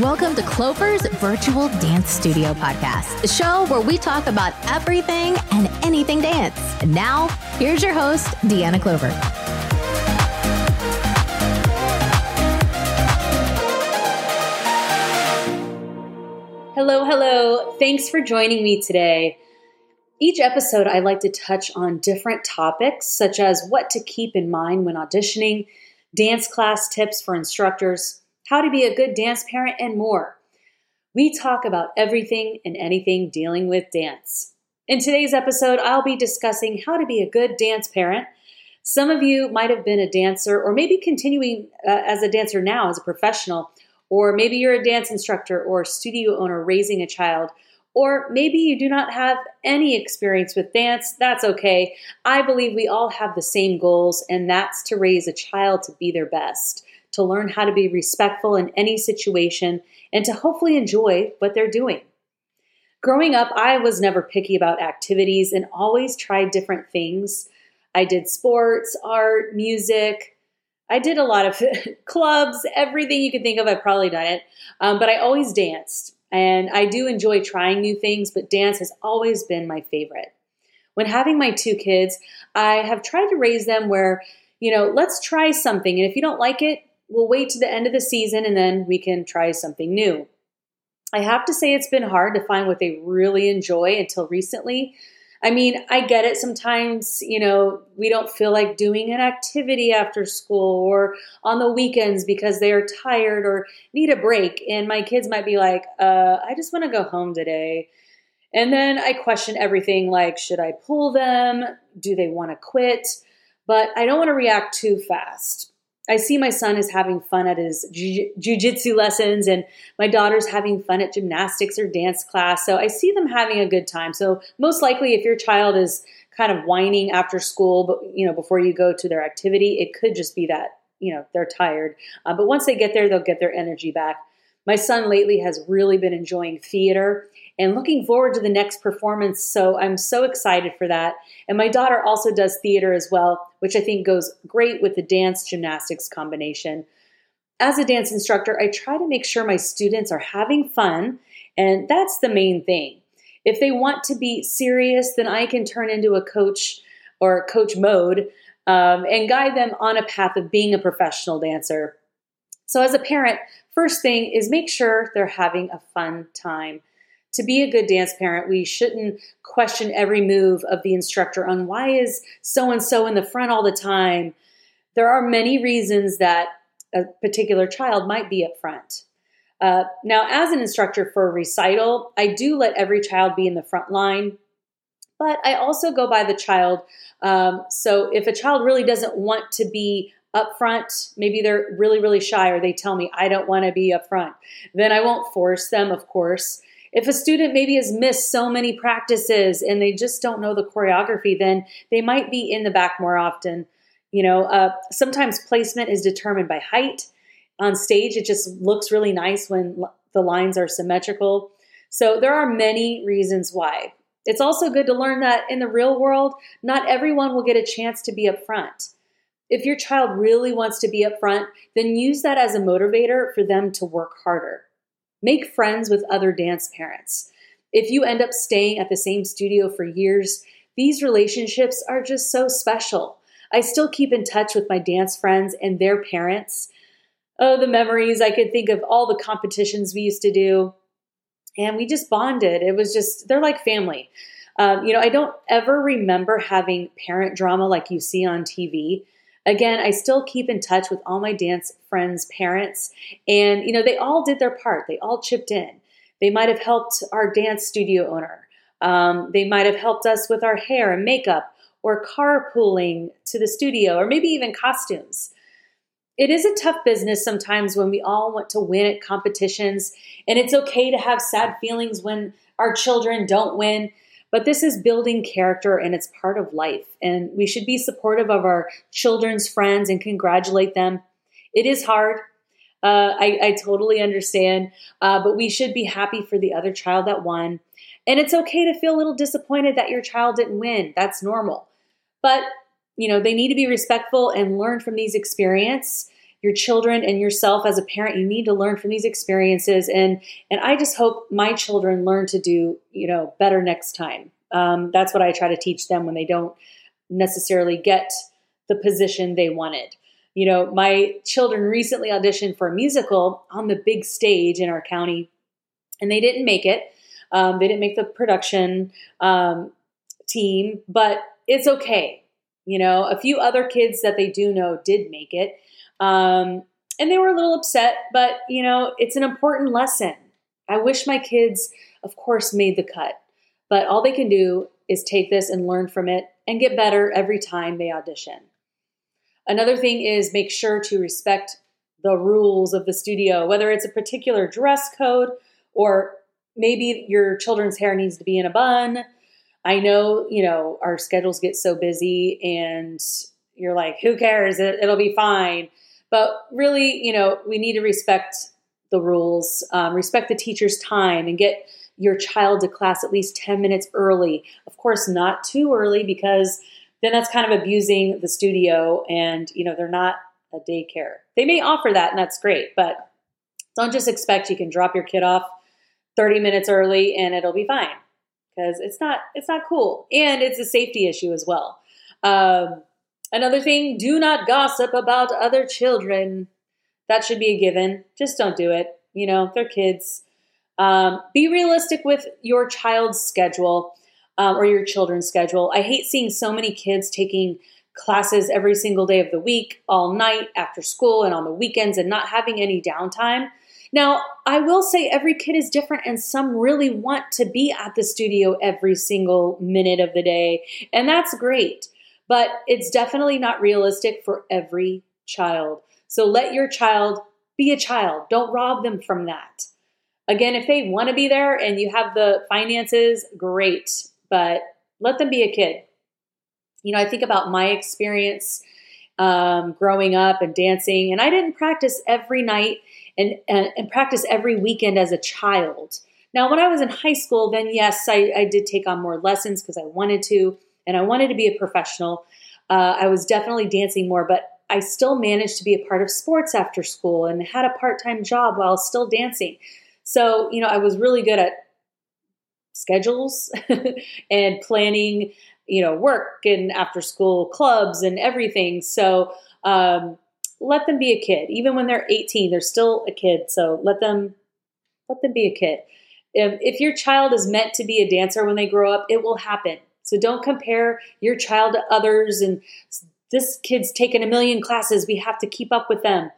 Welcome to Clover's Virtual Dance Studio Podcast, the show where we talk about everything and anything dance. And now, here's your host, Deanna Clover. Hello, hello. Thanks for joining me today. Each episode, I like to touch on different topics, such as what to keep in mind when auditioning, dance class tips for instructors, how to be a good dance parent, and more. We talk about everything and anything dealing with dance. In today's episode, I'll be discussing how to be a good dance parent. Some of you might have been a dancer or maybe continuing uh, as a dancer now as a professional, or maybe you're a dance instructor or studio owner raising a child. Or maybe you do not have any experience with dance. That's okay. I believe we all have the same goals, and that's to raise a child to be their best to learn how to be respectful in any situation, and to hopefully enjoy what they're doing. Growing up, I was never picky about activities and always tried different things. I did sports, art, music. I did a lot of clubs, everything you could think of, I've probably done it. Um, but I always danced. And I do enjoy trying new things, but dance has always been my favorite. When having my two kids, I have tried to raise them where, you know, let's try something. And if you don't like it, we'll wait to the end of the season and then we can try something new. I have to say it's been hard to find what they really enjoy until recently. I mean, I get it sometimes, you know, we don't feel like doing an activity after school or on the weekends because they are tired or need a break. And my kids might be like, uh, I just want to go home today. And then I question everything like, should I pull them? Do they want to quit? But I don't want to react too fast. I see my son is having fun at his jujitsu lessons, and my daughter's having fun at gymnastics or dance class. So I see them having a good time. So most likely, if your child is kind of whining after school, but you know before you go to their activity, it could just be that you know they're tired. Uh, but once they get there, they'll get their energy back. My son lately has really been enjoying theater and looking forward to the next performance. So I'm so excited for that. And my daughter also does theater as well, which I think goes great with the dance gymnastics combination. As a dance instructor, I try to make sure my students are having fun, and that's the main thing. If they want to be serious, then I can turn into a coach or coach mode um, and guide them on a path of being a professional dancer. So, as a parent, first thing is make sure they're having a fun time to be a good dance parent, we shouldn't question every move of the instructor on why is so and so in the front all the time. There are many reasons that a particular child might be up front. Uh, now, as an instructor for a recital, I do let every child be in the front line, but I also go by the child. Um, so if a child really doesn't want to be up front, maybe they're really, really shy, or they tell me, I don't want to be up front, then I won't force them, of course. If a student maybe has missed so many practices and they just don't know the choreography, then they might be in the back more often. You know, uh, sometimes placement is determined by height. On stage, it just looks really nice when the lines are symmetrical. So there are many reasons why. It's also good to learn that in the real world, not everyone will get a chance to be up front. If your child really wants to be up front, then use that as a motivator for them to work harder. Make friends with other dance parents. If you end up staying at the same studio for years, these relationships are just so special. I still keep in touch with my dance friends and their parents. Oh, the memories. I could think of all the competitions we used to do. And we just bonded. It was just, they're like family. Um, you know, I don't ever remember having parent drama like you see on TV. Again, I still keep in touch with all my dance friends' parents, and you know, they all did their part. They all chipped in. They might have helped our dance studio owner. Um, they might have helped us with our hair and makeup, or carpooling to the studio, or maybe even costumes. It is a tough business sometimes when we all want to win at competitions, and it's okay to have sad feelings when our children don't win. But this is building character and it's part of life. And we should be supportive of our children's friends and congratulate them. It is hard. Uh, I, I, totally understand. Uh, but we should be happy for the other child that won. And it's okay to feel a little disappointed that your child didn't win. That's normal. But, you know, they need to be respectful and learn from these experiences your children and yourself as a parent you need to learn from these experiences. And and i just hope my children learn to do you know better next time. Um, that's what i try to teach them when they don't necessarily get the position they wanted. You know my children recently auditioned for a musical on the big stage in our county and they didn't make it. Um, they didn't make the production um, team but it's okay. You know a few other kids that they do know did make it um, and they were a little upset, but you know, it's an important lesson. I wish my kids, of course, made the cut, but all they can do is take this and learn from it and get better every time they audition. Another thing is make sure to respect the rules of the studio, whether it's a particular dress code or maybe your children's hair needs to be in a bun. I know, you know, our schedules get so busy and you're like, who cares? It, will be fine. But really, you know, we need to respect the rules, um, respect the teacher's time, and get your child to class at least 10 minutes early. Of course, not too early because then that's kind of abusing the studio and, you know, they're not a daycare. They may offer that and that's great, but don't just expect you can drop your kid off 30 minutes early and it'll be fine because it's not it's not cool and it's a safety issue as well. Um, Another thing, do not gossip about other children. That should be a given. Just don't do it. You know, they're kids. Um, be realistic with your child's schedule um, or your children's schedule. I hate seeing so many kids taking classes every single day of the week, all night, after school, and on the weekends, and not having any downtime. Now, I will say every kid is different, and some really want to be at the studio every single minute of the day, and that's great but it's definitely not realistic for every child. So let your child be a child. Don't rob them from that. Again, if they want to be there and you have the finances, great, but let them be a kid. You know, I think about my experience um, growing up and dancing, and I didn't practice every night and, and, and, practice every weekend as a child. Now, when I was in high school, then yes, I, I did take on more lessons because I wanted to and I wanted to be a professional. Uh, I was definitely dancing more, but I still managed to be a part of sports after school and had a part time job while still dancing. So, you know, I was really good at schedules and planning, you know, work and after school clubs and everything. So, um, let them be a kid. Even when they're 18, they're still a kid. So let them let them be a kid. If, if your child is meant to be a dancer when they grow up, it will happen. So don't compare your child to others and this kid's taken a million classes. We have to keep up with them.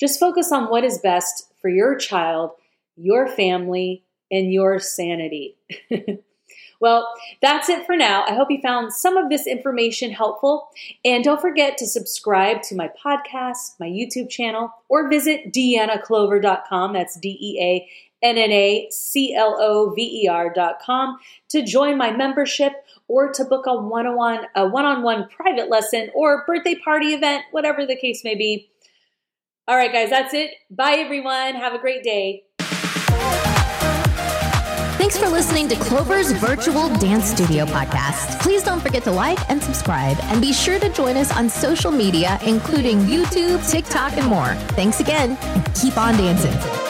Just focus on what is best for your child, your family, and your sanity. well, that's it for now. I hope you found some of this information helpful. And don't forget to subscribe to my podcast, my YouTube channel, or visit deannaclover.com. That's D E A N-N-A-C-L-O-V-E-R dot com to join my membership or to book a one-on-one, a one-on-one private lesson or birthday party event, whatever the case may be. All right, guys, that's it. Bye, everyone. Have a great day. Thanks for listening to Clover's virtual dance studio podcast. Please don't forget to like and subscribe, and be sure to join us on social media, including YouTube, TikTok, and more. Thanks again, and keep on dancing.